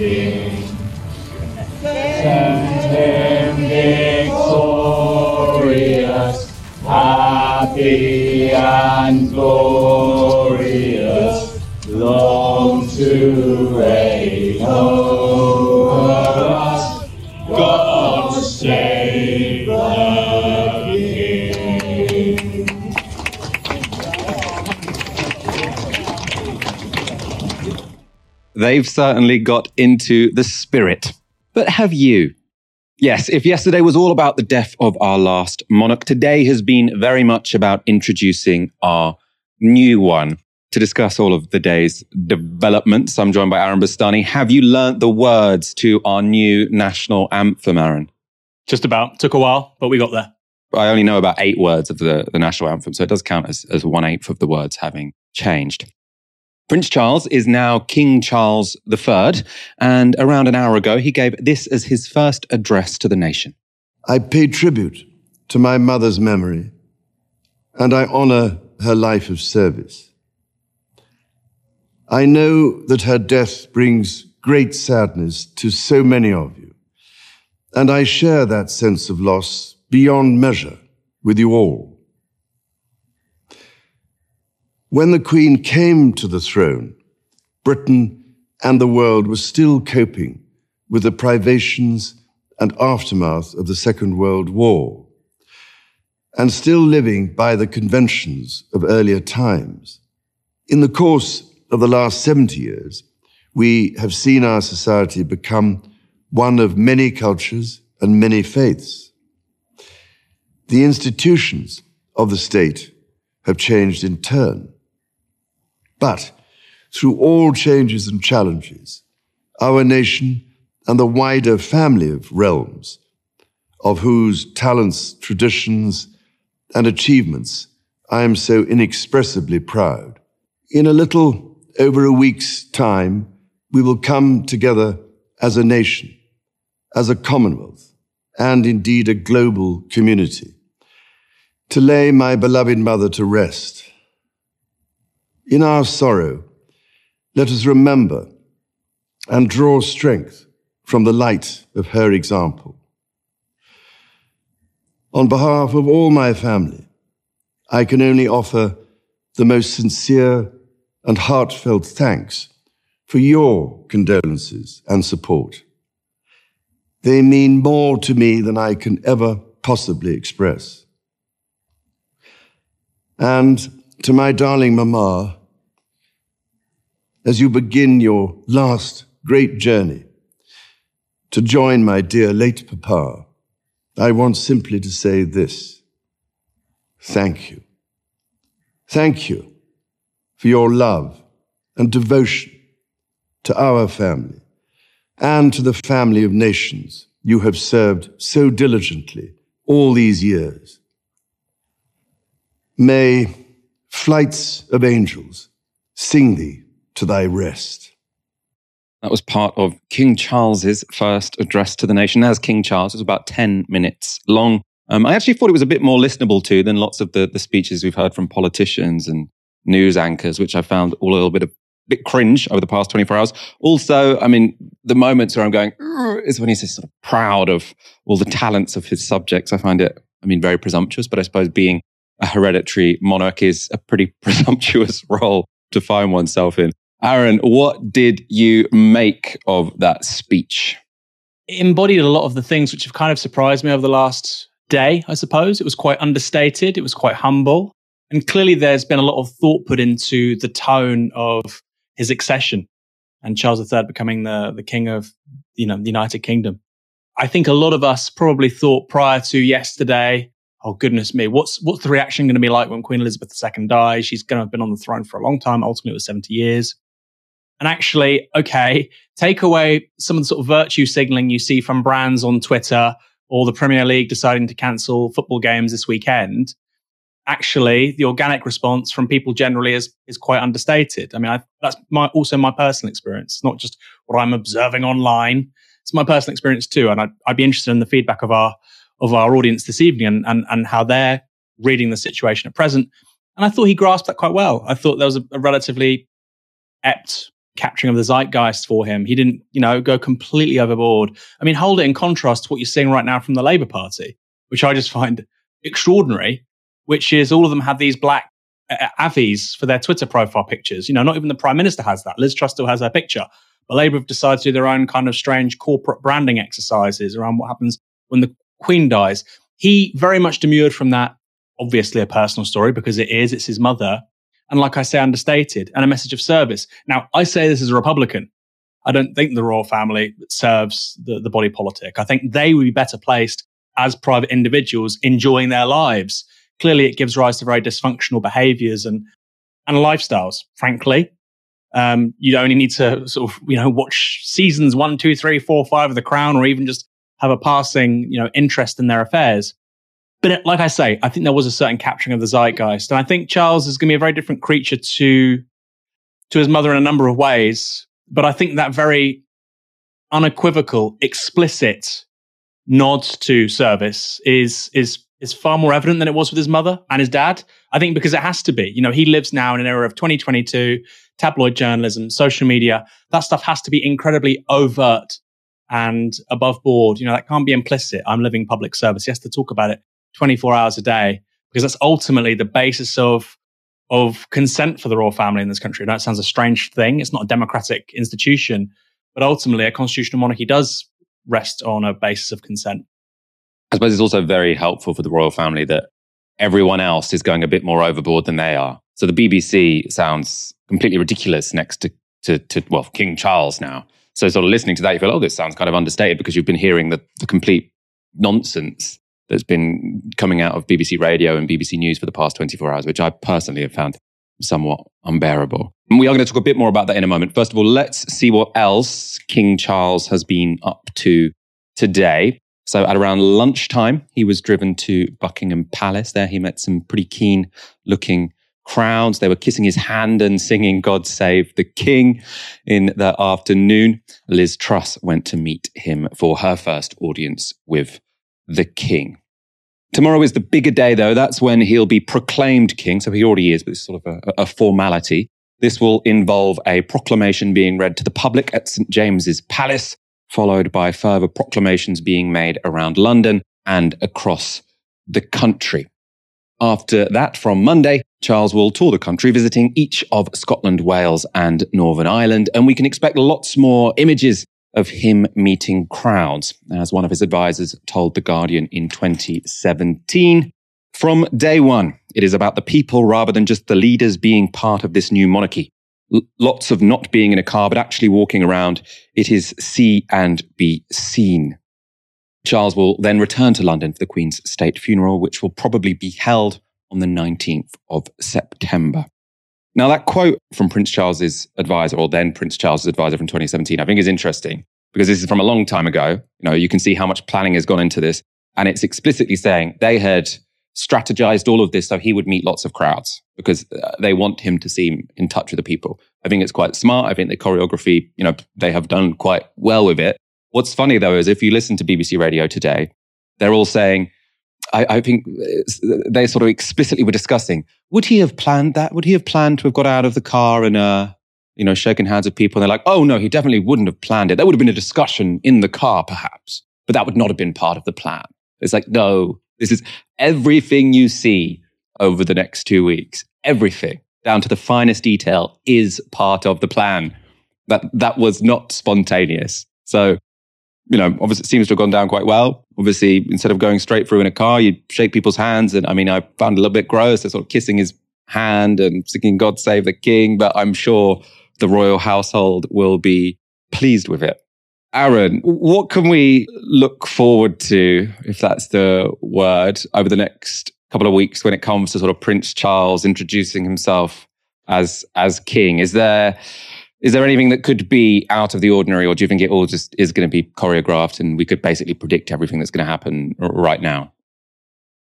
King. They've certainly got into the spirit. But have you? Yes, if yesterday was all about the death of our last monarch, today has been very much about introducing our new one. To discuss all of the day's developments, I'm joined by Aaron Bastani. Have you learnt the words to our new national anthem, Aaron? Just about. Took a while, but we got there. I only know about eight words of the, the national anthem, so it does count as, as one eighth of the words having changed. Prince Charles is now King Charles III, and around an hour ago, he gave this as his first address to the nation. I pay tribute to my mother's memory, and I honor her life of service. I know that her death brings great sadness to so many of you, and I share that sense of loss beyond measure with you all. When the Queen came to the throne, Britain and the world were still coping with the privations and aftermath of the Second World War, and still living by the conventions of earlier times. In the course of the last 70 years, we have seen our society become one of many cultures and many faiths. The institutions of the state have changed in turn. But through all changes and challenges, our nation and the wider family of realms, of whose talents, traditions, and achievements I am so inexpressibly proud. In a little over a week's time, we will come together as a nation, as a commonwealth, and indeed a global community, to lay my beloved mother to rest. In our sorrow, let us remember and draw strength from the light of her example. On behalf of all my family, I can only offer the most sincere and heartfelt thanks for your condolences and support. They mean more to me than I can ever possibly express. And to my darling Mama, as you begin your last great journey to join my dear late Papa, I want simply to say this. Thank you. Thank you for your love and devotion to our family and to the family of nations you have served so diligently all these years. May flights of angels sing thee to thy rest. That was part of King Charles's first address to the nation. As King Charles, it was about 10 minutes long. Um, I actually thought it was a bit more listenable to than lots of the, the speeches we've heard from politicians and news anchors, which I found all a little bit of bit cringe over the past 24 hours. Also, I mean, the moments where I'm going is when he's just sort of proud of all the talents of his subjects. I find it, I mean, very presumptuous, but I suppose being a hereditary monarch is a pretty presumptuous role to find oneself in. Aaron, what did you make of that speech? It embodied a lot of the things which have kind of surprised me over the last day, I suppose. It was quite understated, it was quite humble. And clearly, there's been a lot of thought put into the tone of his accession and Charles III becoming the, the king of you know, the United Kingdom. I think a lot of us probably thought prior to yesterday, oh goodness me, what's what's the reaction going to be like when Queen Elizabeth II dies? She's going to have been on the throne for a long time. Ultimately, it was 70 years. And actually, okay, take away some of the sort of virtue signaling you see from brands on Twitter or the Premier League deciding to cancel football games this weekend. Actually, the organic response from people generally is is quite understated. I mean, I, that's my also my personal experience, not just what I'm observing online. It's my personal experience too, and I'd, I'd be interested in the feedback of our of our audience this evening and, and and how they're reading the situation at present. And I thought he grasped that quite well. I thought there was a, a relatively apt capturing of the zeitgeist for him. He didn't, you know, go completely overboard. I mean, hold it in contrast to what you're seeing right now from the Labour Party, which I just find extraordinary, which is all of them have these black uh, avies for their Twitter profile pictures. You know, not even the Prime Minister has that. Liz Truss still has her picture. But Labour have decided to do their own kind of strange corporate branding exercises around what happens when the Queen dies. He very much demurred from that. Obviously, a personal story because it is, it's his mother and like I say, understated and a message of service. Now, I say this as a Republican. I don't think the royal family serves the, the body politic. I think they would be better placed as private individuals enjoying their lives. Clearly, it gives rise to very dysfunctional behaviors and, and lifestyles, frankly. Um, you only need to sort of, you know, watch seasons one, two, three, four, five of The Crown, or even just have a passing, you know, interest in their affairs. But like I say, I think there was a certain capturing of the zeitgeist, and I think Charles is going to be a very different creature to to his mother in a number of ways. But I think that very unequivocal, explicit nod to service is is is far more evident than it was with his mother and his dad. I think because it has to be. You know, he lives now in an era of 2022, tabloid journalism, social media. That stuff has to be incredibly overt and above board. You know, that can't be implicit. I'm living public service. He has to talk about it 24 hours a day because that's ultimately the basis of of consent for the royal family in this country. That sounds a strange thing. It's not a democratic institution, but ultimately a constitutional monarchy does rest on a basis of consent. I suppose it's also very helpful for the royal family that everyone else is going a bit more overboard than they are. So the BBC sounds completely ridiculous next to, to, to well, King Charles now. So sort of listening to that, you feel, oh, this sounds kind of understated because you've been hearing the, the complete nonsense that's been coming out of BBC Radio and BBC News for the past 24 hours, which I personally have found somewhat unbearable. And we are going to talk a bit more about that in a moment. First of all, let's see what else King Charles has been up to today. So at around lunchtime, he was driven to Buckingham Palace. There he met some pretty keen looking crowds. They were kissing his hand and singing God Save the King in the afternoon. Liz Truss went to meet him for her first audience with the king. Tomorrow is the bigger day, though. That's when he'll be proclaimed king. So he already is, but it's sort of a, a formality. This will involve a proclamation being read to the public at St. James's Palace, followed by further proclamations being made around London and across the country. After that, from Monday, Charles will tour the country, visiting each of Scotland, Wales, and Northern Ireland. And we can expect lots more images of him meeting crowds, as one of his advisors told The Guardian in 2017. From day one, it is about the people rather than just the leaders being part of this new monarchy. L- lots of not being in a car, but actually walking around. It is see and be seen. Charles will then return to London for the Queen's state funeral, which will probably be held on the 19th of September. Now, that quote from Prince Charles's advisor, or then Prince Charles's advisor from 2017, I think is interesting because this is from a long time ago. You know, you can see how much planning has gone into this. And it's explicitly saying they had strategized all of this so he would meet lots of crowds because uh, they want him to seem in touch with the people. I think it's quite smart. I think the choreography, you know, they have done quite well with it. What's funny though is if you listen to BBC Radio today, they're all saying, I, I, think they sort of explicitly were discussing, would he have planned that? Would he have planned to have got out of the car and, uh, you know, shaken hands with people? And they're like, oh no, he definitely wouldn't have planned it. There would have been a discussion in the car, perhaps, but that would not have been part of the plan. It's like, no, this is everything you see over the next two weeks. Everything down to the finest detail is part of the plan. That, that was not spontaneous. So you know, obviously it seems to have gone down quite well. Obviously, instead of going straight through in a car, you shake people's hands. And I mean, I found a little bit gross, they're sort of kissing his hand and singing God Save the King, but I'm sure the royal household will be pleased with it. Aaron, what can we look forward to, if that's the word, over the next couple of weeks when it comes to sort of Prince Charles introducing himself as as king? Is there is there anything that could be out of the ordinary, or do you think it all just is going to be choreographed and we could basically predict everything that's going to happen right now?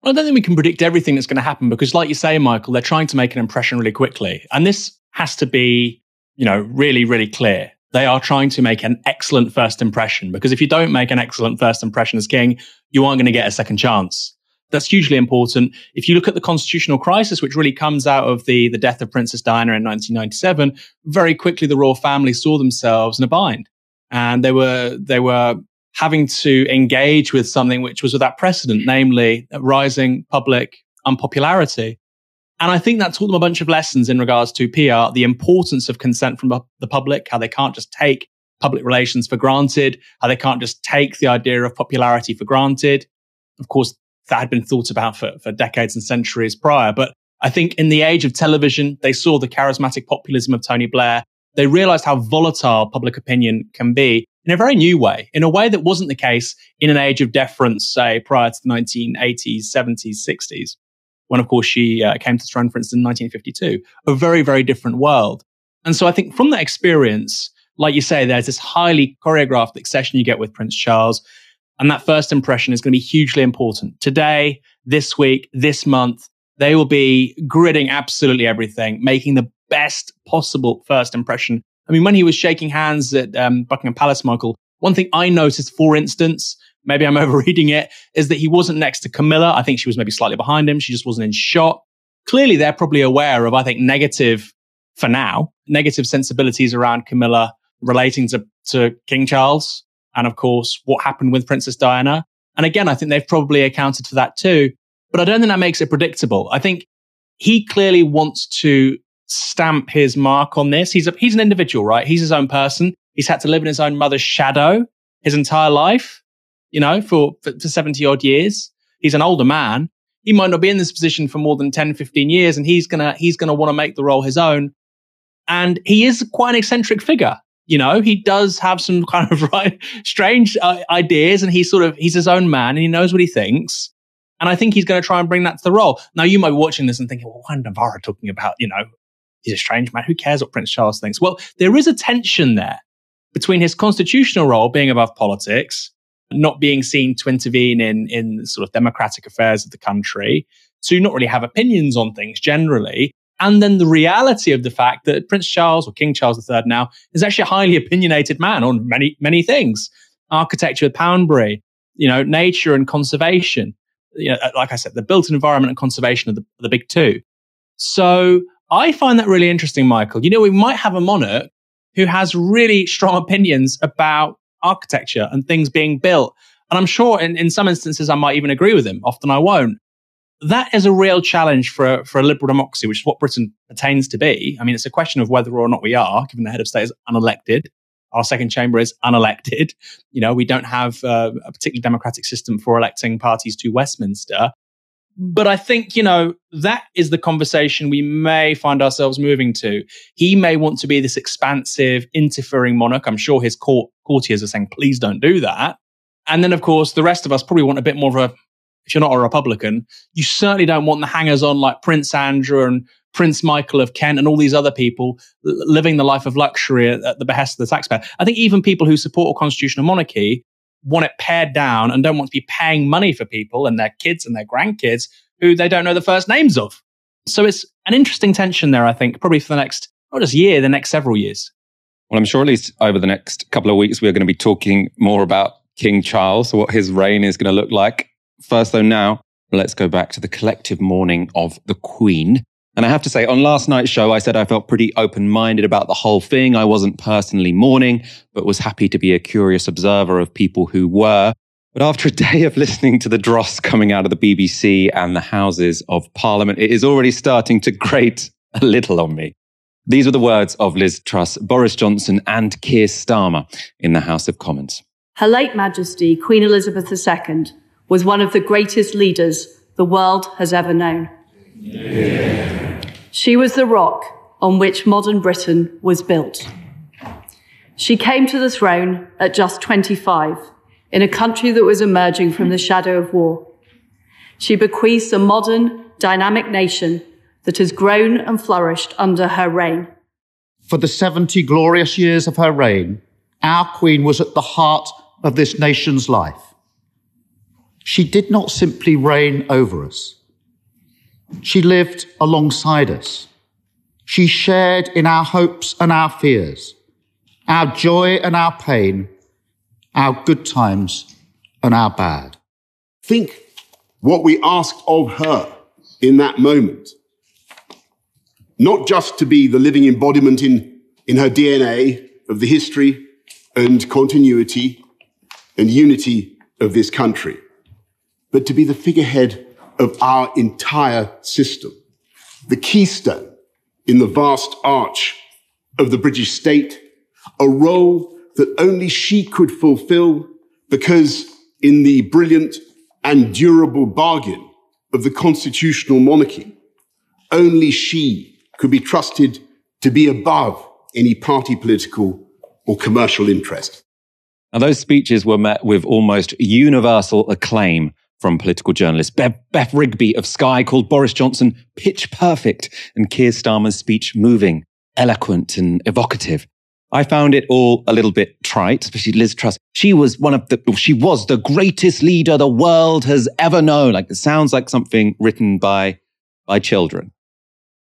I don't think we can predict everything that's going to happen because, like you say, Michael, they're trying to make an impression really quickly. And this has to be, you know, really, really clear. They are trying to make an excellent first impression because if you don't make an excellent first impression as king, you aren't going to get a second chance. That's hugely important. If you look at the constitutional crisis, which really comes out of the, the death of Princess Diana in 1997, very quickly the royal family saw themselves in a bind. And they were, they were having to engage with something which was without precedent, namely rising public unpopularity. And I think that taught them a bunch of lessons in regards to PR, the importance of consent from the public, how they can't just take public relations for granted, how they can't just take the idea of popularity for granted. Of course, that had been thought about for, for decades and centuries prior. But I think in the age of television, they saw the charismatic populism of Tony Blair. They realized how volatile public opinion can be in a very new way, in a way that wasn't the case in an age of deference, say, prior to the 1980s, 70s, 60s, when, of course, she uh, came to throne, for instance, in 1952. A very, very different world. And so I think from that experience, like you say, there's this highly choreographed accession you get with Prince Charles. And that first impression is going to be hugely important. Today, this week, this month, they will be gridding absolutely everything, making the best possible first impression. I mean, when he was shaking hands at um, Buckingham Palace, Michael, one thing I noticed, for instance, maybe I'm overreading it, is that he wasn't next to Camilla. I think she was maybe slightly behind him. She just wasn't in shot. Clearly, they're probably aware of, I think, negative, for now, negative sensibilities around Camilla relating to, to King Charles and of course what happened with Princess Diana. And again, I think they've probably accounted for that too. But I don't think that makes it predictable. I think he clearly wants to stamp his mark on this. He's a, he's an individual, right? He's his own person. He's had to live in his own mother's shadow his entire life, you know, for, for, for 70 odd years. He's an older man. He might not be in this position for more than 10, 15 years and he's to, he's to want to make the role his own. And he is quite an eccentric figure you know he does have some kind of right strange uh, ideas and he's sort of he's his own man and he knows what he thinks. And i think he's going to try and bring that to the role. Now you might be watching this and thinking well why Novara talking about you know he's a strange man? Who cares what prince charles thinks? Well there is a tension there between his constitutional role being above politics not being seen to intervene in in sort of democratic affairs of the country to not really have opinions on things generally and then the reality of the fact that Prince Charles or King Charles III now is actually a highly opinionated man on many, many things. Architecture, Poundbury, you know, nature and conservation. You know, like I said, the built environment and conservation are the, the big two. So I find that really interesting, Michael. You know, we might have a monarch who has really strong opinions about architecture and things being built. And I'm sure in, in some instances I might even agree with him. Often I won't that is a real challenge for, for a liberal democracy, which is what Britain pertains to be. I mean, it's a question of whether or not we are, given the head of state is unelected. Our second chamber is unelected. You know, we don't have uh, a particularly democratic system for electing parties to Westminster. But I think, you know, that is the conversation we may find ourselves moving to. He may want to be this expansive, interfering monarch. I'm sure his court, courtiers are saying, please don't do that. And then, of course, the rest of us probably want a bit more of a if you're not a Republican, you certainly don't want the hangers on like Prince Andrew and Prince Michael of Kent and all these other people living the life of luxury at, at the behest of the taxpayer. I think even people who support a constitutional monarchy want it pared down and don't want to be paying money for people and their kids and their grandkids who they don't know the first names of. So it's an interesting tension there, I think, probably for the next, not just year, the next several years. Well, I'm sure at least over the next couple of weeks, we're going to be talking more about King Charles, what his reign is going to look like. First, though, now let's go back to the collective mourning of the Queen. And I have to say, on last night's show, I said I felt pretty open minded about the whole thing. I wasn't personally mourning, but was happy to be a curious observer of people who were. But after a day of listening to the dross coming out of the BBC and the Houses of Parliament, it is already starting to grate a little on me. These were the words of Liz Truss, Boris Johnson, and Keir Starmer in the House of Commons. Her late Majesty, Queen Elizabeth II, was one of the greatest leaders the world has ever known. She was the rock on which modern Britain was built. She came to the throne at just 25 in a country that was emerging from the shadow of war. She bequeaths a modern, dynamic nation that has grown and flourished under her reign. For the 70 glorious years of her reign, our Queen was at the heart of this nation's life. She did not simply reign over us. She lived alongside us. She shared in our hopes and our fears, our joy and our pain, our good times and our bad. Think what we asked of her in that moment. Not just to be the living embodiment in, in her DNA of the history and continuity and unity of this country, but to be the figurehead of our entire system, the keystone in the vast arch of the British state, a role that only she could fulfill because in the brilliant and durable bargain of the constitutional monarchy, only she could be trusted to be above any party political or commercial interest. Now, those speeches were met with almost universal acclaim from political journalist Beth, Beth Rigby of Sky called Boris Johnson pitch perfect and Keir Starmer's speech moving, eloquent and evocative. I found it all a little bit trite, especially Liz Truss. She was one of the, she was the greatest leader the world has ever known. Like it sounds like something written by, by children.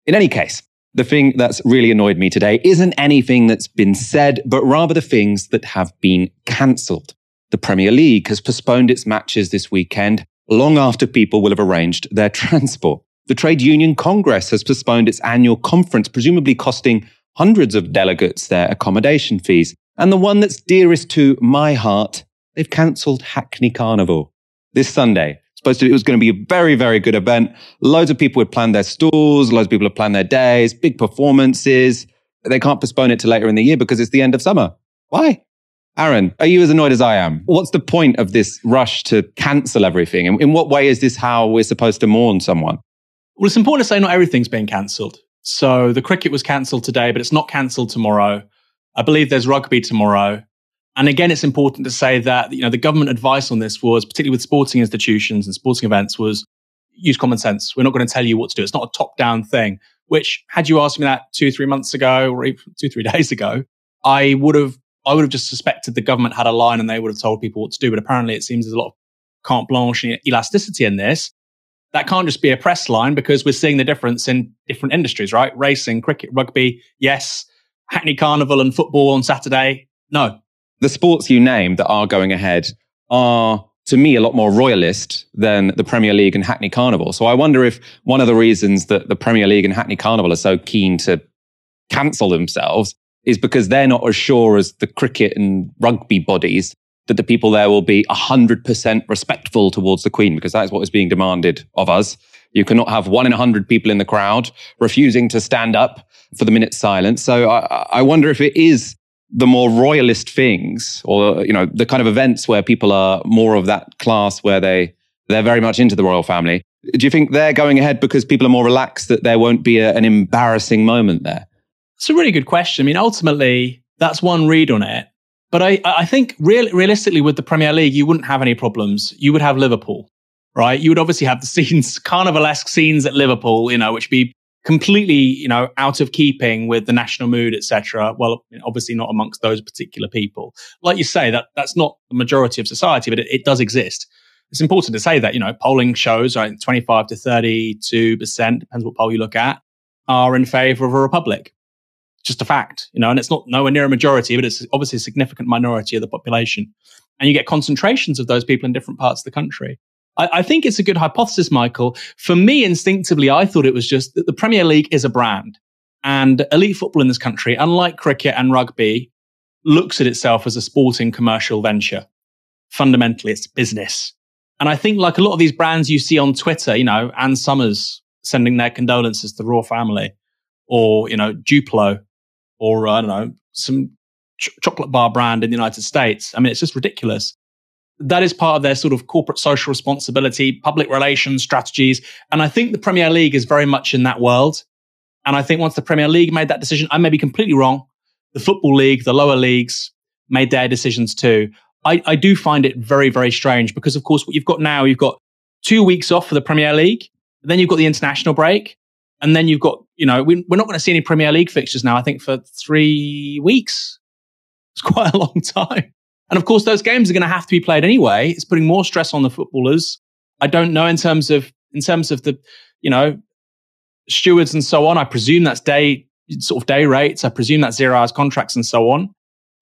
In any case, the thing that's really annoyed me today isn't anything that's been said, but rather the things that have been cancelled. The Premier League has postponed its matches this weekend long after people will have arranged their transport. The Trade Union Congress has postponed its annual conference, presumably costing hundreds of delegates their accommodation fees. And the one that's dearest to my heart, they've cancelled Hackney Carnival. This Sunday, supposed to, it was going to be a very, very good event. Loads of people had planned their stalls, loads of people had planned their days, big performances. They can't postpone it to later in the year because it's the end of summer. Why? Aaron, are you as annoyed as I am? What's the point of this rush to cancel everything? In, in what way is this how we're supposed to mourn someone? Well, it's important to say not everything's being cancelled. So the cricket was cancelled today, but it's not cancelled tomorrow. I believe there's rugby tomorrow. And again, it's important to say that you know the government advice on this was, particularly with sporting institutions and sporting events, was use common sense. We're not going to tell you what to do. It's not a top-down thing. Which, had you asked me that two, three months ago, or even two, three days ago, I would have I would have just suspected the government had a line and they would have told people what to do. But apparently, it seems there's a lot of carte blanche and elasticity in this. That can't just be a press line because we're seeing the difference in different industries, right? Racing, cricket, rugby, yes. Hackney Carnival and football on Saturday, no. The sports you name that are going ahead are, to me, a lot more royalist than the Premier League and Hackney Carnival. So I wonder if one of the reasons that the Premier League and Hackney Carnival are so keen to cancel themselves is because they're not as sure as the cricket and rugby bodies that the people there will be 100% respectful towards the Queen, because that's what is being demanded of us. You cannot have one in a hundred people in the crowd refusing to stand up for the minute silence. So I, I wonder if it is the more royalist things or, you know, the kind of events where people are more of that class where they, they're very much into the royal family. Do you think they're going ahead because people are more relaxed that there won't be a, an embarrassing moment there? It's a really good question. I mean, ultimately, that's one read on it. But I, I think real, realistically, with the Premier League, you wouldn't have any problems. You would have Liverpool, right? You would obviously have the scenes, carnivalesque scenes at Liverpool, you know, which be completely, you know, out of keeping with the national mood, etc. Well, obviously not amongst those particular people. Like you say, that that's not the majority of society, but it, it does exist. It's important to say that, you know, polling shows, right, 25 to 32%, depends what poll you look at, are in favor of a republic just a fact, you know, and it's not nowhere near a majority, but it's obviously a significant minority of the population. And you get concentrations of those people in different parts of the country. I, I, think it's a good hypothesis, Michael. For me, instinctively, I thought it was just that the Premier League is a brand and elite football in this country, unlike cricket and rugby, looks at itself as a sporting commercial venture. Fundamentally, it's business. And I think like a lot of these brands you see on Twitter, you know, Ann Summers sending their condolences to the Royal family or, you know, Duplo or uh, I don't know, some ch- chocolate bar brand in the United States. I mean, it's just ridiculous. That is part of their sort of corporate social responsibility, public relations strategies. And I think the Premier League is very much in that world. And I think once the Premier League made that decision, I may be completely wrong. The Football League, the lower leagues made their decisions too. I, I do find it very, very strange because, of course, what you've got now, you've got two weeks off for the Premier League. Then you've got the international break. And then you've got, you know, we, are not going to see any Premier League fixtures now, I think, for three weeks. It's quite a long time. And of course, those games are going to have to be played anyway. It's putting more stress on the footballers. I don't know in terms of, in terms of the, you know, stewards and so on. I presume that's day, sort of day rates. I presume that's zero hours contracts and so on.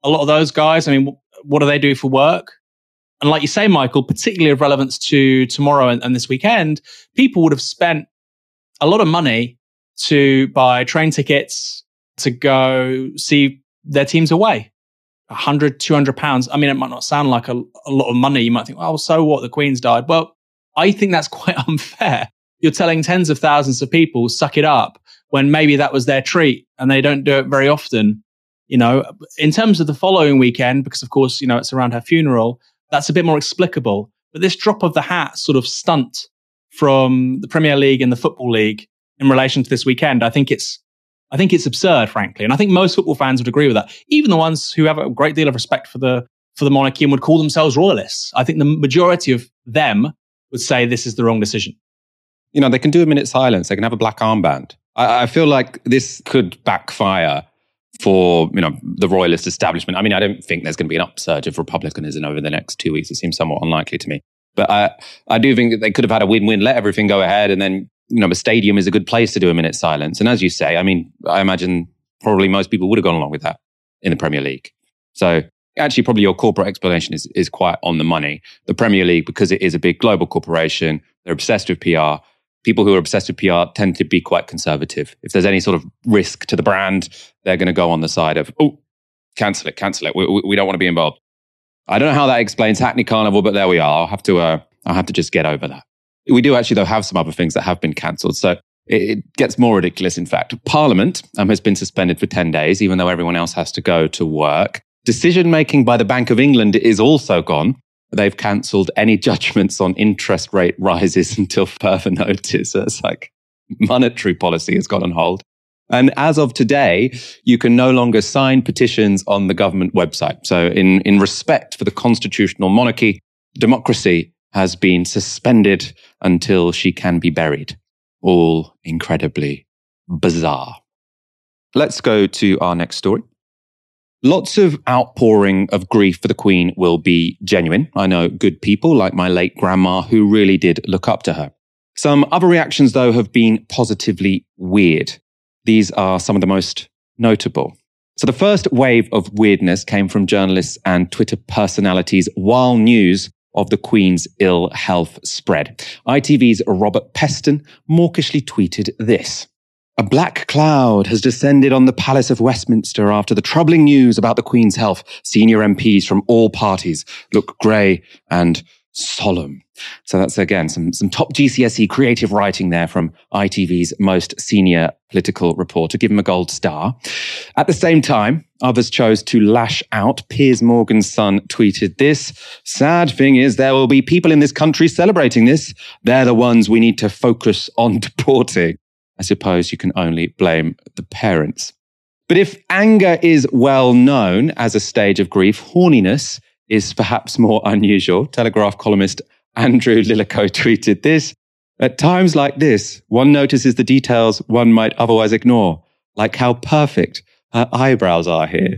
A lot of those guys, I mean, what do they do for work? And like you say, Michael, particularly of relevance to tomorrow and, and this weekend, people would have spent a lot of money to buy train tickets to go see their teams away. 100, 200 pounds. I mean, it might not sound like a, a lot of money. You might think, oh, so what? The Queen's died. Well, I think that's quite unfair. You're telling tens of thousands of people, suck it up, when maybe that was their treat and they don't do it very often. You know, in terms of the following weekend, because of course, you know, it's around her funeral, that's a bit more explicable. But this drop of the hat sort of stunt from the Premier League and the Football League in relation to this weekend, I think it's I think it's absurd, frankly. And I think most football fans would agree with that. Even the ones who have a great deal of respect for the for the monarchy and would call themselves royalists. I think the majority of them would say this is the wrong decision. You know, they can do a minute silence. They can have a black armband. I, I feel like this could backfire for you know the royalist establishment. I mean, I don't think there's going to be an upsurge of republicanism over the next two weeks. It seems somewhat unlikely to me. But I, I do think that they could have had a win-win. Let everything go ahead, and then you know the stadium is a good place to do a minute silence. And as you say, I mean, I imagine probably most people would have gone along with that in the Premier League. So actually, probably your corporate explanation is is quite on the money. The Premier League, because it is a big global corporation, they're obsessed with PR people who are obsessed with PR tend to be quite conservative. If there's any sort of risk to the brand, they're going to go on the side of, oh, cancel it, cancel it. We, we, don't want to be involved. I don't know how that explains Hackney Carnival, but there we are. I'll have to, uh, I'll have to just get over that. We do actually, though, have some other things that have been cancelled. So it, gets more ridiculous, in fact. Parliament um, has been suspended for 10 days, even though everyone else has to go to work. Decision making by the Bank of England is also gone. They've cancelled any judgments on interest rate rises until further notice. So it's like monetary policy has gone on hold. And as of today, you can no longer sign petitions on the government website. So in, in respect for the constitutional monarchy, democracy has been suspended until she can be buried. All incredibly bizarre. Let's go to our next story. Lots of outpouring of grief for the Queen will be genuine. I know good people like my late grandma who really did look up to her. Some other reactions, though, have been positively weird. These are some of the most notable. So, the first wave of weirdness came from journalists and Twitter personalities while news of the Queen's ill health spread. ITV's Robert Peston mawkishly tweeted this. A black cloud has descended on the Palace of Westminster after the troubling news about the Queen's health. Senior MPs from all parties look grey and solemn. So that's again some, some top GCSE creative writing there from ITV's most senior political reporter. Give him a gold star. At the same time, others chose to lash out. Piers Morgan's son tweeted this. Sad thing is, there will be people in this country celebrating this. They're the ones we need to focus on deporting. I suppose you can only blame the parents. But if anger is well known as a stage of grief, horniness is perhaps more unusual. Telegraph columnist Andrew Lilico tweeted this. At times like this, one notices the details one might otherwise ignore, like how perfect her eyebrows are here.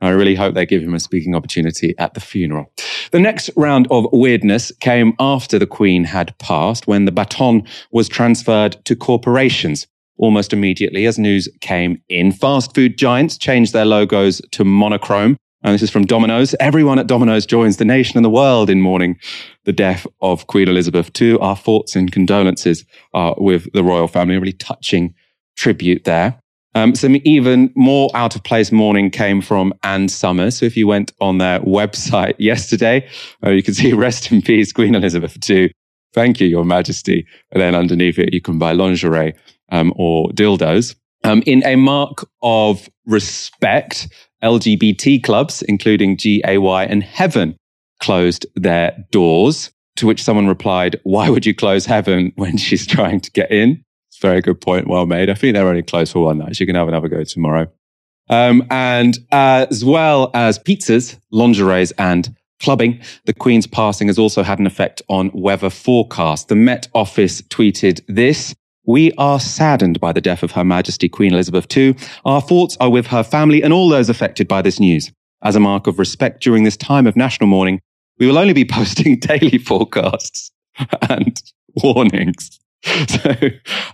I really hope they give him a speaking opportunity at the funeral. The next round of weirdness came after the Queen had passed, when the baton was transferred to corporations. Almost immediately, as news came in, fast food giants changed their logos to monochrome. And this is from Domino's. Everyone at Domino's joins the nation and the world in mourning the death of Queen Elizabeth II. Our thoughts and condolences are with the royal family. A really touching tribute there. Um, some even more out of place mourning came from Ann Summers. So if you went on their website yesterday, uh, you can see rest in peace, Queen Elizabeth II. Thank you, Your Majesty. And then underneath it, you can buy lingerie um, or dildos. Um, in a mark of respect, LGBT clubs, including GAY and Heaven, closed their doors. To which someone replied, Why would you close Heaven when she's trying to get in? It's a very good point. Well made. I think they're only closed for one night. You can have another go tomorrow. Um, and as well as pizzas, lingeries, and clubbing, the Queen's passing has also had an effect on weather forecast. The Met Office tweeted this. We are saddened by the death of Her Majesty Queen Elizabeth II. Our thoughts are with her family and all those affected by this news. As a mark of respect during this time of national mourning, we will only be posting daily forecasts and warnings. So,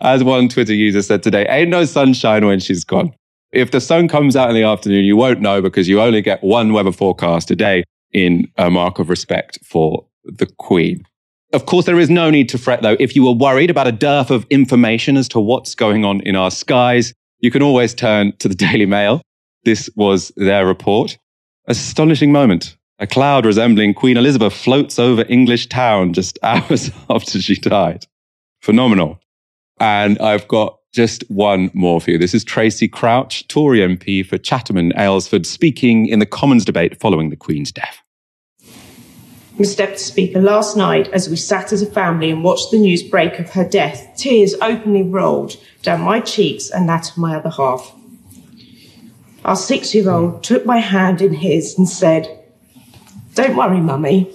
as one Twitter user said today, ain't no sunshine when she's gone. If the sun comes out in the afternoon, you won't know because you only get one weather forecast a day. in a mark of respect for the Queen. Of course, there is no need to fret, though. If you were worried about a dearth of information as to what's going on in our skies, you can always turn to the Daily Mail. This was their report. Astonishing moment. A cloud resembling Queen Elizabeth floats over English town just hours after she died. Phenomenal. And I've got just one more for you. This is Tracey Crouch, Tory MP for Chatham and Aylesford, speaking in the Commons debate following the Queen's death. Mr. Deputy Speaker, last night, as we sat as a family and watched the news break of her death, tears openly rolled down my cheeks and that of my other half. Our six year old took my hand in his and said, Don't worry, Mummy.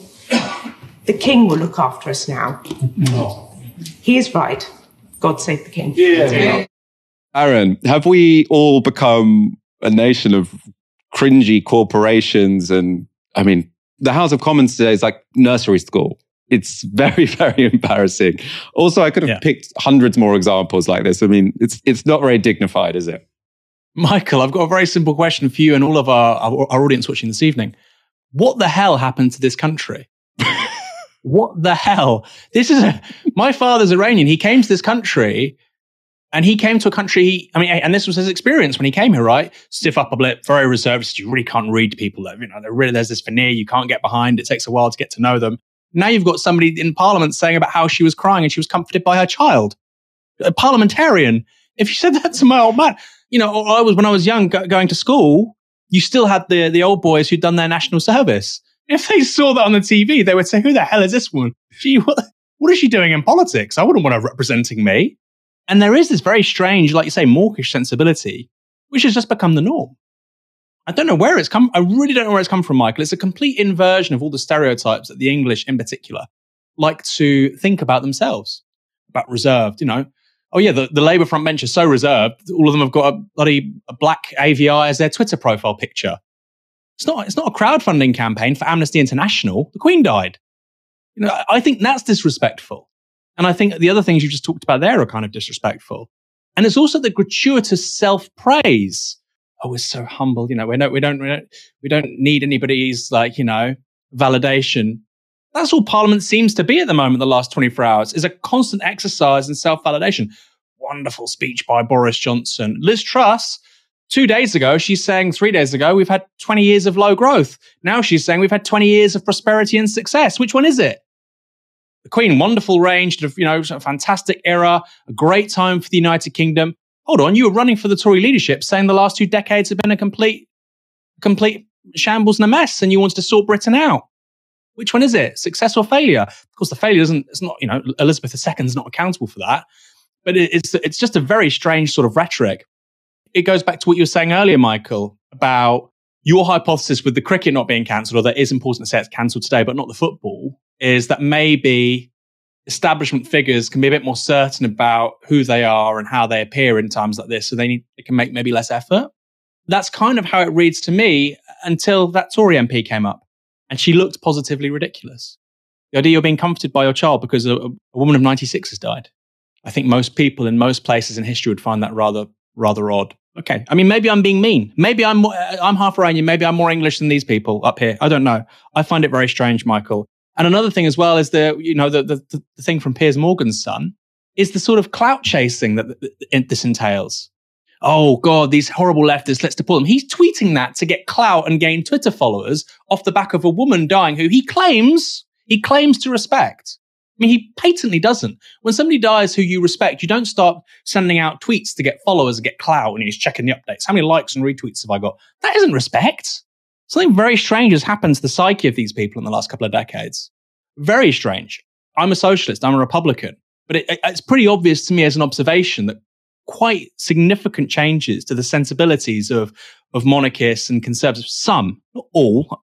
The King will look after us now. He is right. God save the King. Yeah. Aaron, have we all become a nation of cringy corporations? And I mean, the House of Commons today is like nursery school. It's very, very embarrassing. Also, I could have yeah. picked hundreds more examples like this. I mean, it's it's not very dignified, is it? Michael, I've got a very simple question for you and all of our, our, our audience watching this evening. What the hell happened to this country? what the hell? This is a, my father's Iranian. He came to this country and he came to a country, he, I mean, and this was his experience when he came here, right? Stiff upper lip, very reserved. You really can't read people. You know, really, there's this veneer you can't get behind. It takes a while to get to know them. Now you've got somebody in parliament saying about how she was crying and she was comforted by her child. A parliamentarian. If you said that to my old man, you know, I was, when I was young going to school, you still had the, the old boys who'd done their national service. If they saw that on the TV, they would say, who the hell is this? Gee, what, what is she doing in politics? I wouldn't want her representing me. And there is this very strange, like you say, mawkish sensibility, which has just become the norm. I don't know where it's come. I really don't know where it's come from, Michael. It's a complete inversion of all the stereotypes that the English, in particular, like to think about themselves, about reserved. You know, oh yeah, the, the Labour front bench is so reserved. All of them have got a bloody a black AVI as their Twitter profile picture. It's not. It's not a crowdfunding campaign for Amnesty International. The Queen died. You know, I think that's disrespectful. And I think the other things you just talked about there are kind of disrespectful. And it's also the gratuitous self praise. Oh, we're so humble. You know, we don't, we don't, we don't, we don't need anybody's like, you know, validation. That's all Parliament seems to be at the moment, the last 24 hours, is a constant exercise in self validation. Wonderful speech by Boris Johnson. Liz Truss, two days ago, she's saying three days ago, we've had 20 years of low growth. Now she's saying we've had 20 years of prosperity and success. Which one is it? The Queen, wonderful range, you know, a fantastic era, a great time for the United Kingdom. Hold on, you were running for the Tory leadership, saying the last two decades have been a complete, complete shambles and a mess, and you wanted to sort Britain out. Which one is it? Success or failure? Of course, the failure isn't. It's not. You know, Elizabeth II is not accountable for that. But it's it's just a very strange sort of rhetoric. It goes back to what you were saying earlier, Michael, about your hypothesis with the cricket not being cancelled, or that is important to say it's cancelled today, but not the football is that maybe establishment figures can be a bit more certain about who they are and how they appear in times like this. So they need, they can make maybe less effort. That's kind of how it reads to me until that Tory MP came up and she looked positively ridiculous. The idea you're being comforted by your child because a, a woman of 96 has died. I think most people in most places in history would find that rather, rather odd. Okay. I mean, maybe I'm being mean. Maybe I'm, uh, I'm half Iranian. Maybe I'm more English than these people up here. I don't know. I find it very strange, Michael. And another thing as well is the, you know, the, the, the thing from Piers Morgan's son is the sort of clout chasing that this entails. Oh God, these horrible leftists, let's deport them. He's tweeting that to get clout and gain Twitter followers off the back of a woman dying who he claims, he claims to respect. I mean, he patently doesn't. When somebody dies who you respect, you don't start sending out tweets to get followers and get clout and he's checking the updates. How many likes and retweets have I got? That isn't respect. Something very strange has happened to the psyche of these people in the last couple of decades. Very strange. I'm a socialist, I'm a Republican, but it, it's pretty obvious to me as an observation that quite significant changes to the sensibilities of, of monarchists and conservatives, some, not all,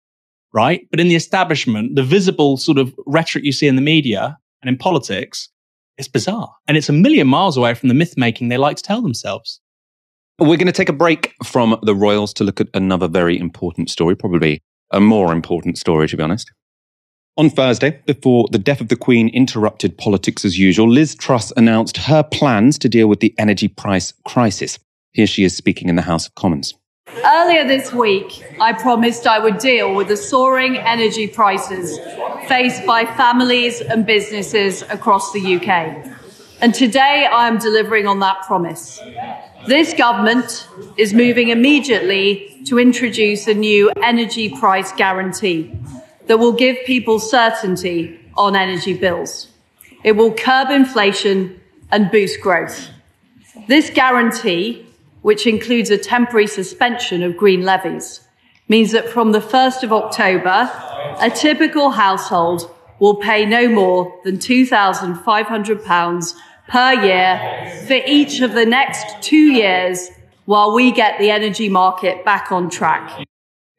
right? But in the establishment, the visible sort of rhetoric you see in the media and in politics, it's bizarre. And it's a million miles away from the myth making they like to tell themselves. We're going to take a break from the Royals to look at another very important story, probably a more important story, to be honest. On Thursday, before the death of the Queen interrupted politics as usual, Liz Truss announced her plans to deal with the energy price crisis. Here she is speaking in the House of Commons. Earlier this week, I promised I would deal with the soaring energy prices faced by families and businesses across the UK. And today I am delivering on that promise. This government is moving immediately to introduce a new energy price guarantee that will give people certainty on energy bills. It will curb inflation and boost growth. This guarantee, which includes a temporary suspension of green levies, means that from the 1st of October, a typical household will pay no more than £2,500 per year for each of the next two years while we get the energy market back on track.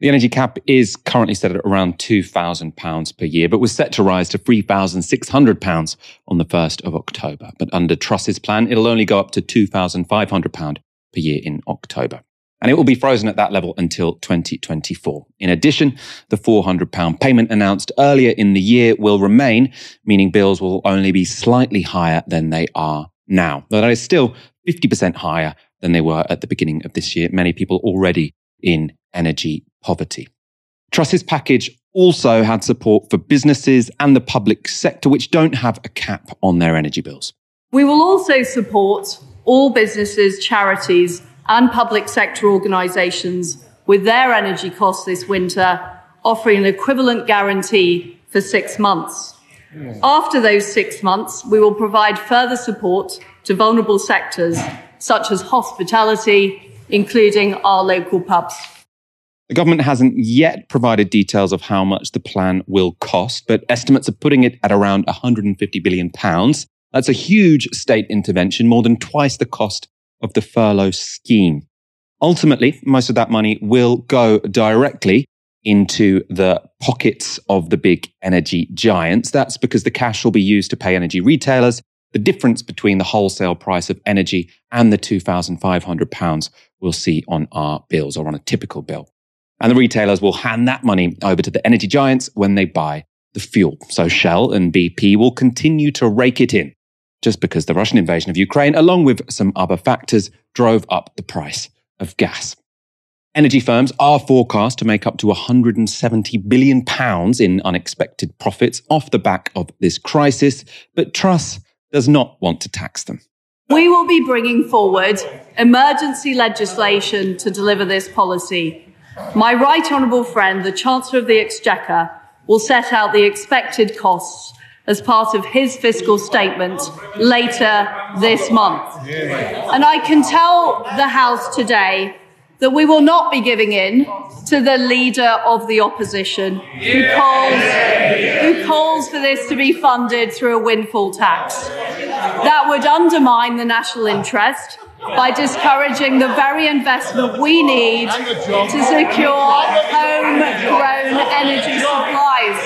The energy cap is currently set at around £2,000 per year, but was set to rise to £3,600 on the 1st of October. But under Truss's plan, it'll only go up to £2,500 per year in October. And it will be frozen at that level until 2024. In addition, the £400 payment announced earlier in the year will remain, meaning bills will only be slightly higher than they are now. Though that is still 50% higher than they were at the beginning of this year. Many people already in energy poverty. Truss's package also had support for businesses and the public sector, which don't have a cap on their energy bills. We will also support all businesses, charities, and public sector organisations with their energy costs this winter, offering an equivalent guarantee for six months. After those six months, we will provide further support to vulnerable sectors such as hospitality, including our local pubs. The government hasn't yet provided details of how much the plan will cost, but estimates are putting it at around 150 billion pounds. That's a huge state intervention, more than twice the cost of the furlough scheme. Ultimately, most of that money will go directly into the pockets of the big energy giants. That's because the cash will be used to pay energy retailers. The difference between the wholesale price of energy and the £2,500 we'll see on our bills or on a typical bill. And the retailers will hand that money over to the energy giants when they buy the fuel. So Shell and BP will continue to rake it in just because the Russian invasion of Ukraine, along with some other factors, drove up the price of gas. Energy firms are forecast to make up to 170 billion pounds in unexpected profits off the back of this crisis, but Truss does not want to tax them. We will be bringing forward emergency legislation to deliver this policy my right honourable friend, the Chancellor of the Exchequer, will set out the expected costs as part of his fiscal statement later this month. And I can tell the House today that we will not be giving in to the leader of the opposition who calls, who calls for this to be funded through a windfall tax. That would undermine the national interest by discouraging the very investment we need to secure homegrown energy supplies.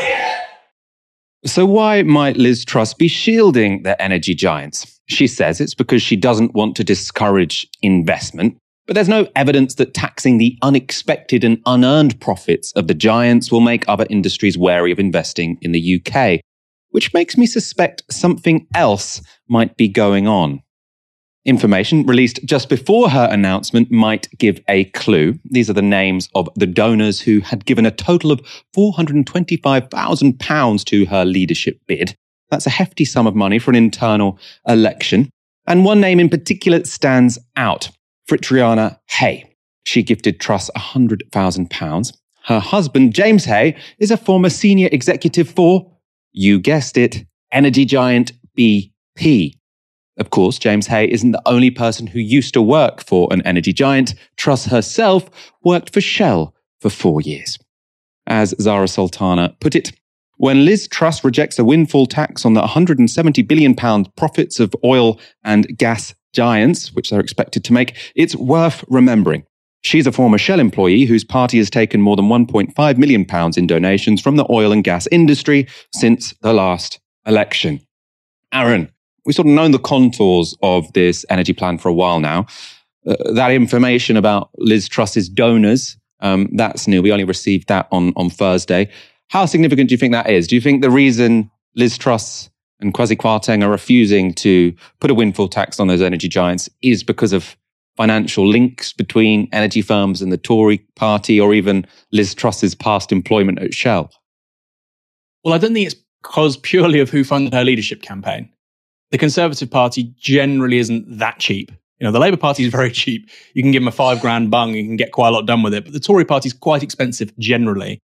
So, why might Liz Truss be shielding the energy giants? She says it's because she doesn't want to discourage investment. But there's no evidence that taxing the unexpected and unearned profits of the giants will make other industries wary of investing in the UK, which makes me suspect something else might be going on. Information released just before her announcement might give a clue. These are the names of the donors who had given a total of £425,000 to her leadership bid. That's a hefty sum of money for an internal election. And one name in particular stands out Fitriani Hay. She gifted Truss £100,000. Her husband, James Hay, is a former senior executive for, you guessed it, energy giant BP. Of course, James Hay isn't the only person who used to work for an energy giant. Truss herself worked for Shell for four years. As Zarah Sultana put it, when Liz Truss rejects a windfall tax on the 170 billion pound profits of oil and gas giants, which they're expected to make, it's worth remembering. She's a former Shell employee whose party has taken more than 1.5 million pounds in donations from the oil and gas industry since the last election. Aaron, we've sort of known the contours of this energy plan for a while now. Uh, that information about Liz Truss's donors, um, that's new. We only received that on, on Thursday. How significant do you think that is? Do you think the reason Liz Truss and Kwasi Kwarteng are refusing to put a windfall tax on those energy giants is because of financial links between energy firms and the Tory party or even Liz Truss's past employment at Shell? Well, I don't think it's because purely of who funded her leadership campaign. The Conservative Party generally isn't that cheap. You know, the Labour Party is very cheap. You can give them a five grand bung, you can get quite a lot done with it. But the Tory Party is quite expensive generally.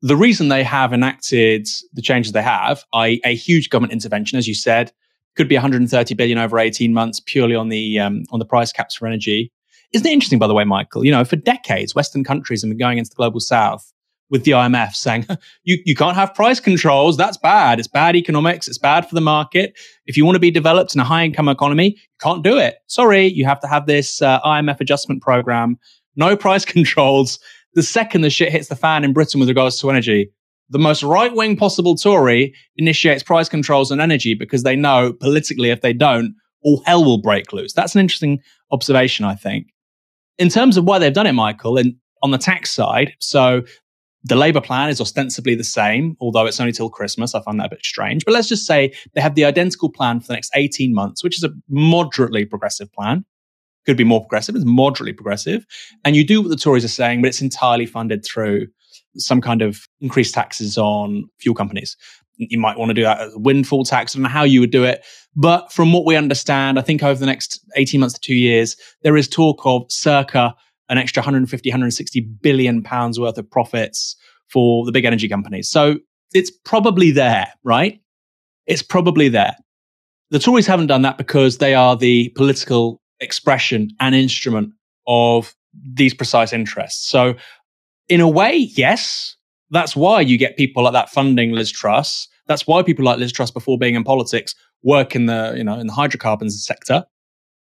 The reason they have enacted the changes they have, i.e., a huge government intervention, as you said, could be 130 billion over 18 months purely on the um, on the price caps for energy. Isn't it interesting, by the way, Michael? You know, for decades, Western countries have been going into the global south with the IMF saying, you, you can't have price controls. That's bad. It's bad economics. It's bad for the market. If you want to be developed in a high income economy, you can't do it. Sorry, you have to have this uh, IMF adjustment program. No price controls. The second the shit hits the fan in Britain with regards to energy, the most right wing possible Tory initiates price controls on energy because they know politically if they don't, all hell will break loose. That's an interesting observation, I think. In terms of why they've done it, Michael, and on the tax side, so the Labour plan is ostensibly the same, although it's only till Christmas. I find that a bit strange. But let's just say they have the identical plan for the next 18 months, which is a moderately progressive plan. Could be more progressive, it's moderately progressive. And you do what the Tories are saying, but it's entirely funded through some kind of increased taxes on fuel companies. You might want to do that as a windfall tax. I don't know how you would do it. But from what we understand, I think over the next 18 months to two years, there is talk of circa an extra 150, 160 billion pounds worth of profits for the big energy companies. So it's probably there, right? It's probably there. The Tories haven't done that because they are the political expression and instrument of these precise interests. So in a way, yes, that's why you get people like that funding Liz Truss. That's why people like Liz Truss before being in politics work in the, you know, in the hydrocarbons sector.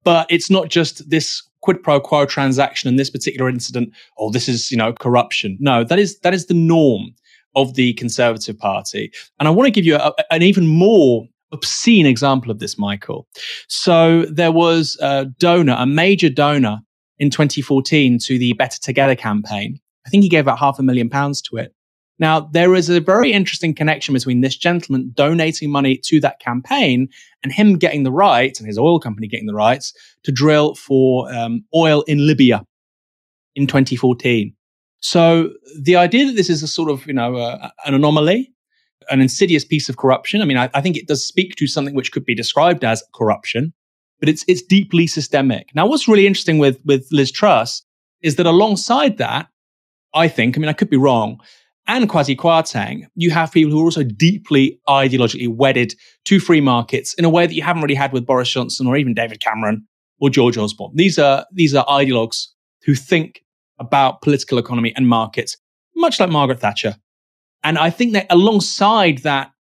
But it's not just this quid pro quo transaction in this particular incident. or this is, you know, corruption. No, that is, that is the norm of the Conservative Party. And I want to give you a, an even more obscene example of this, Michael. So there was a donor, a major donor in 2014 to the Better Together campaign I think he gave about half a million pounds to it. Now, there is a very interesting connection between this gentleman donating money to that campaign and him getting the rights and his oil company getting the rights to drill for um, oil in Libya in 2014. So the idea that this is a sort of, you know, uh, an anomaly, an insidious piece of corruption. I mean, I, I think it does speak to something which could be described as corruption, but it's it's deeply systemic. Now, what's really interesting with with Liz Truss is that alongside that, I think, I mean, I could be wrong, and Kwasi Kwarteng, you have people who are also deeply ideologically wedded to free markets in a way that you haven't really had with Boris Johnson or even David Cameron or George Osborne. These are, these are ideologues who think about political economy and markets, much like Margaret Thatcher. And I think that alongside that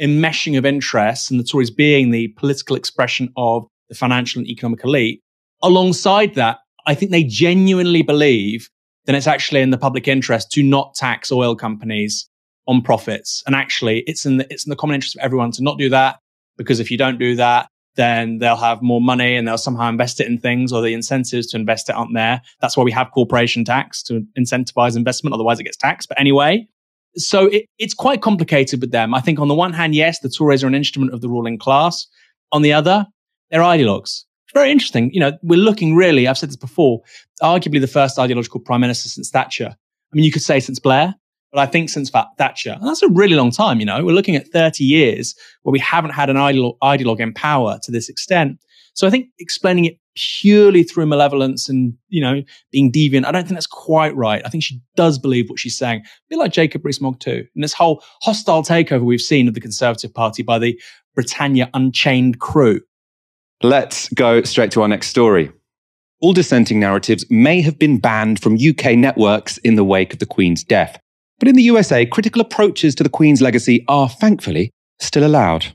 enmeshing of interests and the Tories being the political expression of the financial and economic elite, alongside that, I think they genuinely believe then it's actually in the public interest to not tax oil companies on profits. And actually, it's in the, it's in the common interest of everyone to not do that because if you don't do that, then they'll have more money and they'll somehow invest it in things or the incentives to invest it aren't there. That's why we have corporation tax to incentivize investment. Otherwise it gets taxed. But anyway, so it, it's quite complicated with them. I think on the one hand, yes, the Tories are an instrument of the ruling class. On the other, they're ideologues very interesting. You know, we're looking really, I've said this before, arguably the first ideological prime minister since Thatcher. I mean, you could say since Blair, but I think since Thatcher. And that's a really long time, you know. We're looking at 30 years where we haven't had an ideologue in power to this extent. So I think explaining it purely through malevolence and, you know, being deviant, I don't think that's quite right. I think she does believe what she's saying. A bit like Jacob Rees-Mogg too. And this whole hostile takeover we've seen of the Conservative Party by the Britannia Unchained crew. Let's go straight to our next story. All dissenting narratives may have been banned from UK networks in the wake of the Queen's death. But in the USA, critical approaches to the Queen's legacy are thankfully still allowed.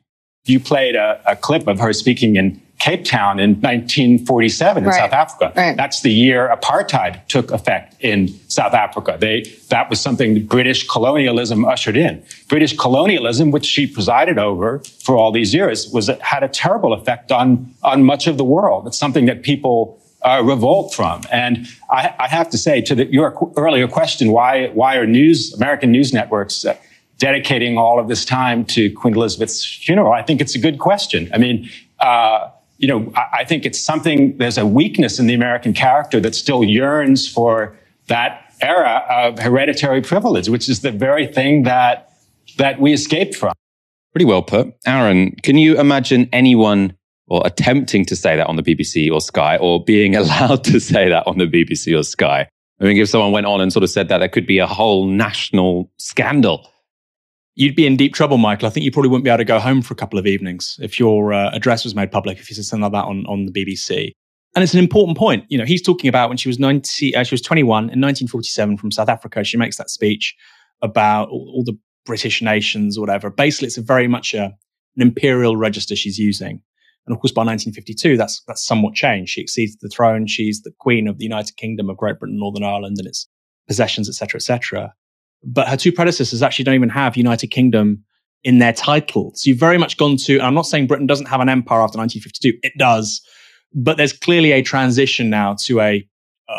You played a, a clip of her speaking in Cape Town in 1947 in right. South Africa. Right. That's the year apartheid took effect in South Africa. They, that was something British colonialism ushered in. British colonialism, which she presided over for all these years, was had a terrible effect on, on much of the world. It's something that people uh, revolt from. And I, I, have to say to the, your earlier question, why, why are news, American news networks uh, dedicating all of this time to Queen Elizabeth's funeral? I think it's a good question. I mean, uh, you know, I, I think it's something, there's a weakness in the American character that still yearns for that era of hereditary privilege, which is the very thing that, that we escaped from. Pretty well put. Aaron, can you imagine anyone or attempting to say that on the BBC or Sky or being allowed to say that on the BBC or Sky? I mean, if someone went on and sort of said that, there could be a whole national scandal. You'd be in deep trouble, Michael. I think you probably wouldn't be able to go home for a couple of evenings if your uh, address was made public, if you said something like that on, on the BBC. And it's an important point. You know, he's talking about when she was 90, uh, she was 21 in 1947 from South Africa. She makes that speech about all, all the British nations or whatever. Basically, it's a very much a, an imperial register she's using. And of course, by 1952, that's, that's somewhat changed. She exceeds the throne. She's the queen of the United Kingdom of Great Britain, Northern Ireland and its possessions, etc., etc. But her two predecessors actually don't even have United Kingdom in their title. So you've very much gone to, and I'm not saying Britain doesn't have an empire after 1952. It does. But there's clearly a transition now to a,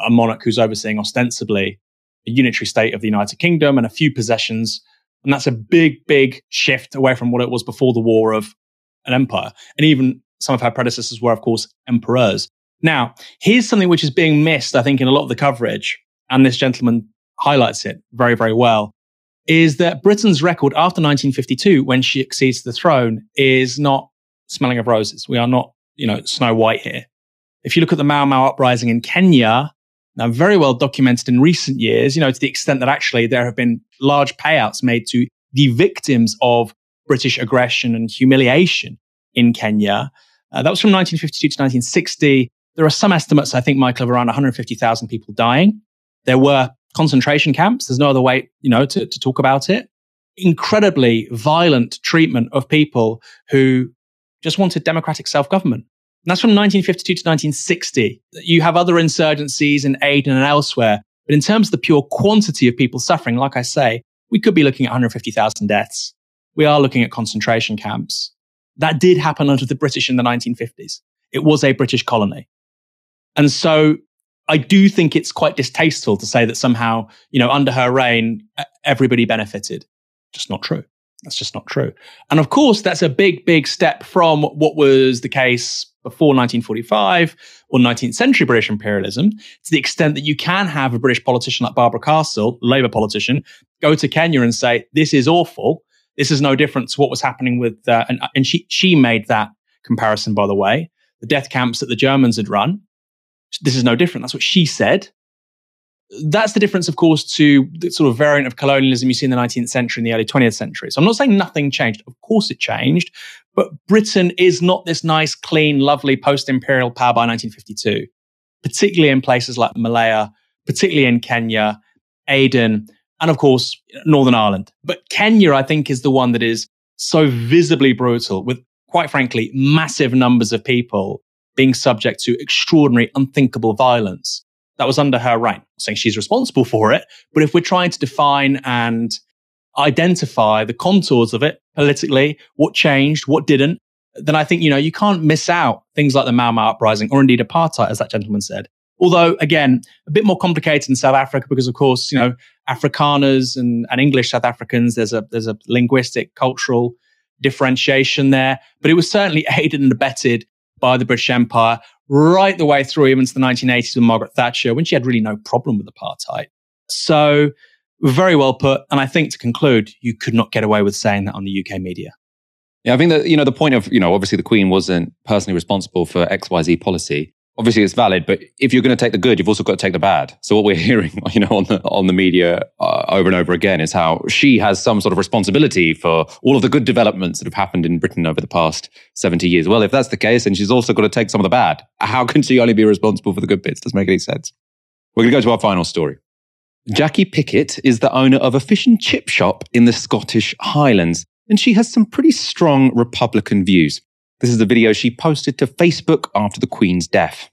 a monarch who's overseeing ostensibly a unitary state of the United Kingdom and a few possessions. And that's a big, big shift away from what it was before the war of an empire. And even some of her predecessors were, of course, emperors. Now, here's something which is being missed, I think, in a lot of the coverage. And this gentleman highlights it very, very well. Is that Britain's record after 1952, when she accedes to the throne, is not smelling of roses. We are not, you know, Snow White here. If you look at the Mau Mau uprising in Kenya, now very well documented in recent years, you know, to the extent that actually there have been large payouts made to the victims of British aggression and humiliation in Kenya. Uh, that was from 1952 to 1960. There are some estimates, I think, Michael, of around 150,000 people dying. There were concentration camps. There's no other way, you know, to, to talk about it. Incredibly violent treatment of people who just wanted democratic self-government. And that's from 1952 to 1960. You have other insurgencies in Aden and elsewhere. But in terms of the pure quantity of people suffering, like I say, we could be looking at 150,000 deaths. We are looking at concentration camps. That did happen under the British in the 1950s. It was a British colony. And so I do think it's quite distasteful to say that somehow, you know, under her reign, everybody benefited. Just not true. That's just not true. And of course, that's a big, big step from what was the case before 1945 or 19th century British imperialism to the extent that you can have a British politician like Barbara Castle, Labour politician, go to Kenya and say, this is awful. This is no different to what was happening with, uh, and, and she, she made that comparison, by the way, the death camps that the Germans had run this is no different. That's what she said. That's the difference, of course, to the sort of variant of colonialism you see in the 19th century and the early 20th century. So I'm not saying nothing changed. Of course it changed, but Britain is not this nice, clean, lovely post-imperial power by 1952, particularly in places like Malaya, particularly in Kenya, Aden, and of course, Northern Ireland. But Kenya, I think, is the one that is so visibly brutal with, quite frankly, massive numbers of people being subject to extraordinary, unthinkable violence. That was under her reign. Saying she's responsible for it, but if we're trying to define and identify the contours of it politically, what changed, what didn't, then I think, you know, you can't miss out things like the Mau Mau uprising or indeed apartheid, as that gentleman said. Although, again, a bit more complicated in South Africa because, of course, you know, Afrikaners and, and English South Africans, there's a, there's a linguistic, cultural differentiation there. But it was certainly aided and abetted by the British Empire right the way through even to the 1980s with Margaret Thatcher when she had really no problem with apartheid. So very well put. And I think to conclude, you could not get away with saying that on the UK media. Yeah, I think that, you know, the point of, you know, obviously the Queen wasn't personally responsible for XYZ policy obviously it's valid, but if you're going to take the good, you've also got to take the bad. So what we're hearing, you know, on the on the media uh, over and over again is how she has some sort of responsibility for all of the good developments that have happened in Britain over the past 70 years. Well, if that's the case, and she's also got to take some of the bad, how can she only be responsible for the good bits? Doesn't make any sense. We're going to go to our final story. Jackie Pickett is the owner of a fish and chip shop in the Scottish Highlands, and she has some pretty strong Republican views. This is the video she posted to Facebook after the Queen's death.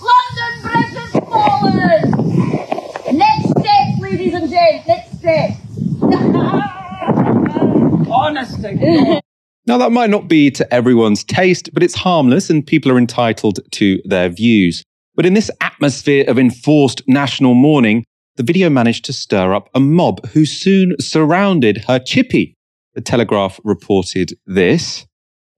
London Bridge has! Next step, ladies and gents, next step. Honestly. Now, that might not be to everyone's taste, but it's harmless and people are entitled to their views. But in this atmosphere of enforced national mourning, the video managed to stir up a mob who soon surrounded her chippy. The Telegraph reported this.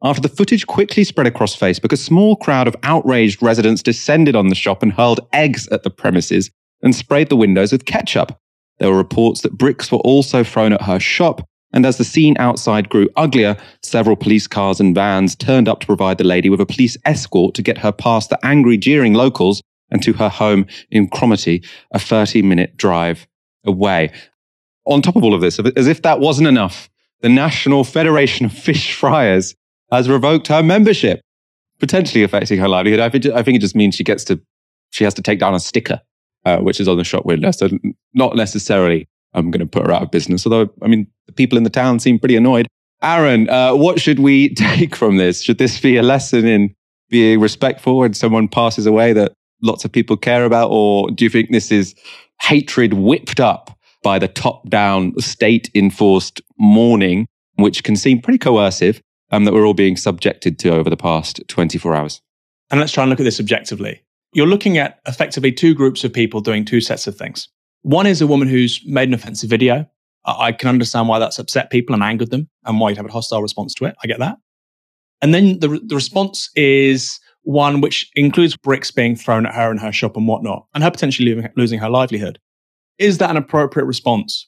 After the footage quickly spread across Facebook, a small crowd of outraged residents descended on the shop and hurled eggs at the premises and sprayed the windows with ketchup. There were reports that bricks were also thrown at her shop, and as the scene outside grew uglier, several police cars and vans turned up to provide the lady with a police escort to get her past the angry, jeering locals and to her home in Cromarty, a 30 minute drive away. On top of all of this, as if that wasn't enough, the National Federation of Fish Fryers has revoked her membership, potentially affecting her livelihood. I think, I think it just means she gets to, she has to take down a sticker, uh, which is on the shop window. So not necessarily I'm going to put her out of business. Although, I mean, the people in the town seem pretty annoyed. Aaron, uh, what should we take from this? Should this be a lesson in being respectful when someone passes away that lots of people care about? Or do you think this is hatred whipped up by the top down state enforced mourning, which can seem pretty coercive, um, that we're all being subjected to over the past 24 hours? And let's try and look at this objectively. You're looking at effectively two groups of people doing two sets of things. One is a woman who's made an offensive video. I can understand why that's upset people and angered them and why you'd have a hostile response to it. I get that. And then the, the response is one which includes bricks being thrown at her in her shop and whatnot, and her potentially losing, her livelihood. Is that an appropriate response?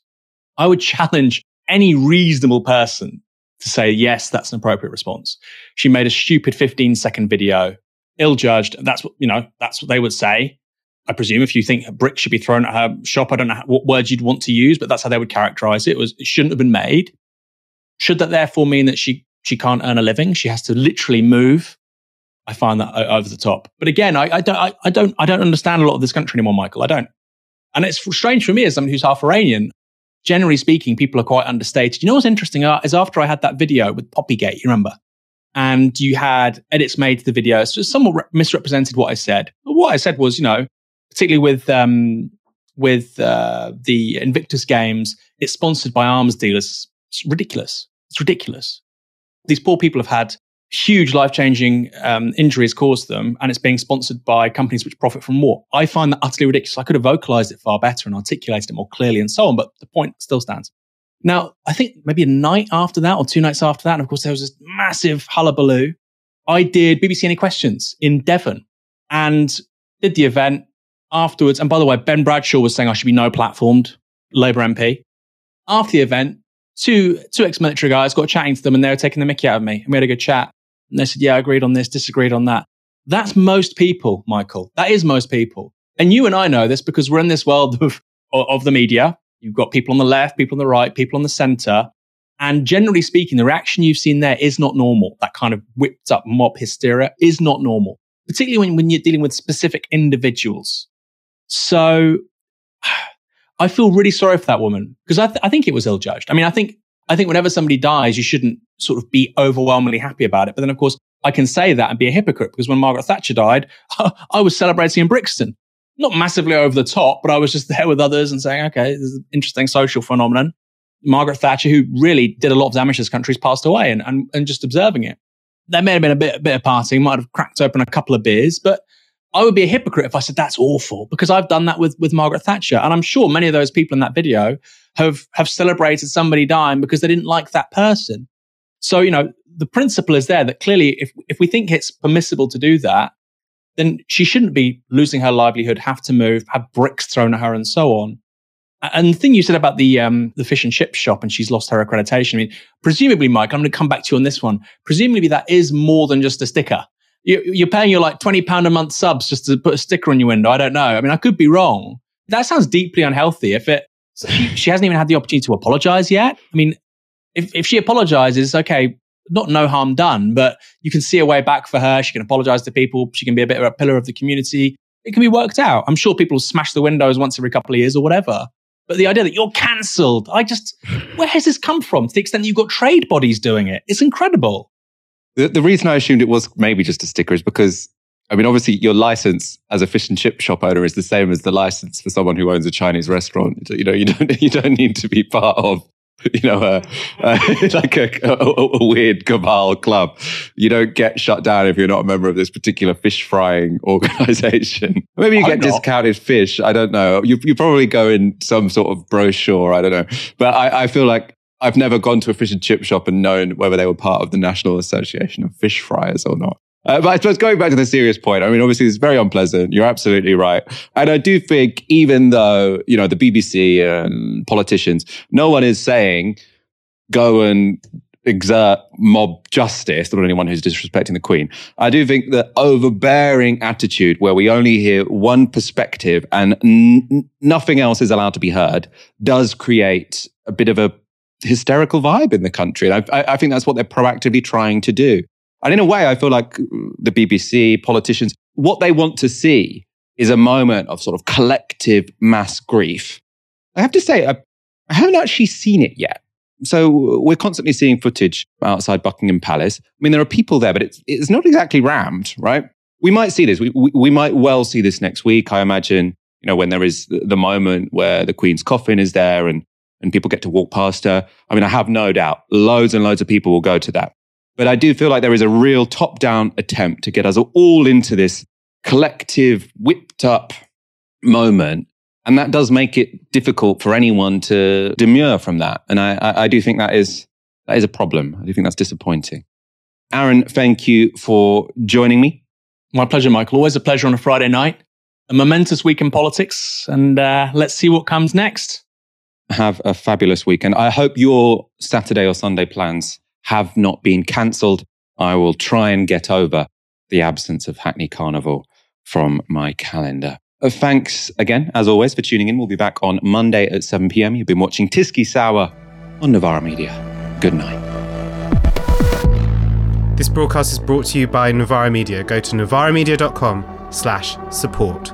I would challenge any reasonable person to say, yes, that's an appropriate response. She made a stupid 15 second video, ill judged. That's what, you know, that's what they would say. I presume if you think a brick should be thrown at her shop, I don't know what words you'd want to use, but that's how they would characterize it. It was it shouldn't have been made. Should that therefore mean that she she can't earn a living? She has to literally move. I find that over the top. But again, I, I don't I, I don't I don't understand a lot of this country anymore, Michael. I don't. And it's strange for me as someone who's half Iranian. Generally speaking, people are quite understated. You know what's interesting uh, is after I had that video with Poppygate, you remember? And you had edits made to the video, so somewhat misrepresented what I said. But what I said was, you know, particularly with um, with uh, the Invictus Games, it's sponsored by arms dealers. It's ridiculous. It's ridiculous. These poor people have had huge life changing um, injuries caused them, and it's being sponsored by companies which profit from war. I find that utterly ridiculous. I could have vocalized it far better and articulated it more clearly and so on, but the point still stands. Now, I think maybe a night after that or two nights after that, and of course, there was this massive hullabaloo. I did BBC Any Questions in Devon and did the event afterwards. And by the way, Ben Bradshaw was saying I should be no platformed, Labour MP. After the event, two, two ex military guys got chatting to them and they were taking the mickey out of me. And we had a good chat. And they said, yeah, I agreed on this, disagreed on that. That's most people, Michael. That is most people. And you and I know this because we're in this world of, of the media. You've got people on the left, people on the right, people on the center. And generally speaking, the reaction you've seen there is not normal. That kind of whipped up mob hysteria is not normal, particularly when, when you're dealing with specific individuals. So I feel really sorry for that woman because I, th- I think it was ill judged. I mean, I think I think whenever somebody dies, you shouldn't sort of be overwhelmingly happy about it. But then, of course, I can say that and be a hypocrite because when Margaret Thatcher died, I was celebrating in Brixton. Not massively over the top, but I was just there with others and saying, okay, this is an interesting social phenomenon. Margaret Thatcher, who really did a lot of damage to this country, has passed away and, and, and just observing it. There may have been a bit, a bit of partying, might have cracked open a couple of beers, but I would be a hypocrite if I said that's awful because I've done that with, with Margaret Thatcher. And I'm sure many of those people in that video have, have celebrated somebody dying because they didn't like that person. So, you know, the principle is there that clearly if, if we think it's permissible to do that, then she shouldn't be losing her livelihood, have to move, have bricks thrown at her and so on. And the thing you said about the um, the fish and chip shop and she's lost her accreditation. I mean, presumably, Mike, I'm going to come back to you on this one. Presumably, that is more than just a sticker you're paying your like 20 pound a month subs just to put a sticker on your window. I don't know. I mean, I could be wrong. That sounds deeply unhealthy. If it, she, she hasn't even had the opportunity to apologize yet. I mean, if, if she apologizes, okay, not no harm done, but you can see a way back for her. She can apologize to people. She can be a bit of a pillar of the community. It can be worked out. I'm sure people will smash the windows once every couple of years or whatever. But the idea that you're cancelled, I just, where has this come from? To the extent that you've got trade bodies doing it, it's incredible. The, the reason I assumed it was maybe just a sticker is because, I mean, obviously your license as a fish and chip shop owner is the same as the license for someone who owns a Chinese restaurant. You know, you don't you don't need to be part of you know, uh, uh, a, a, like a, a, weird cabal club. You don't get shut down if you're not a member of this particular fish frying organization. Maybe you get discounted fish. I don't know. You, you probably go in some sort of brochure. I don't know. But I, I feel like I've never gone to a fish and chip shop and known whether they were part of the National Association of Fish Fryers or not. Uh, but I suppose going back to the serious point, I mean, obviously it's very unpleasant. You're absolutely right. And I do think even though, you know, the BBC and politicians, no one is saying go and exert mob justice on anyone who's disrespecting the Queen. I do think the overbearing attitude where we only hear one perspective and n- nothing else is allowed to be heard does create a bit of a hysterical vibe in the country. And I, I think that's what they're proactively trying to do. And in a way, I feel like mm, the BBC, politicians, what they want to see is a moment of sort of collective mass grief. I have to say, I, I haven't actually seen it yet. So we're constantly seeing footage outside Buckingham Palace. I mean, there are people there, but it's, it's not exactly rammed, right? We might see this. We, we, we might well see this next week. I imagine, you know, when there is the moment where the Queen's coffin is there and, and people get to walk past her. I mean, I have no doubt loads and loads of people will go to that. But I do feel like there is a real top down attempt to get us all into this collective, whipped up moment and that does make it difficult for anyone to demur from that. And I, I, I do think that is, that is a problem. I do think that's disappointing. Aaron, thank you for joining me. My pleasure, Michael. Always a pleasure on a Friday night. A momentous week in politics, and uh, let's see what comes next. Have a fabulous weekend. I hope your Saturday or Sunday plans have not been cancelled. I will try and get over the absence of Hackney Carnival from my calendar. Uh, thanks again, as always, for tuning in. We'll be back on Monday at 7 p.m. You've been watching TyskySour on Novara Media. Good night. This broadcast is brought to you by Novara Media. Go to novaramedia.com slash support.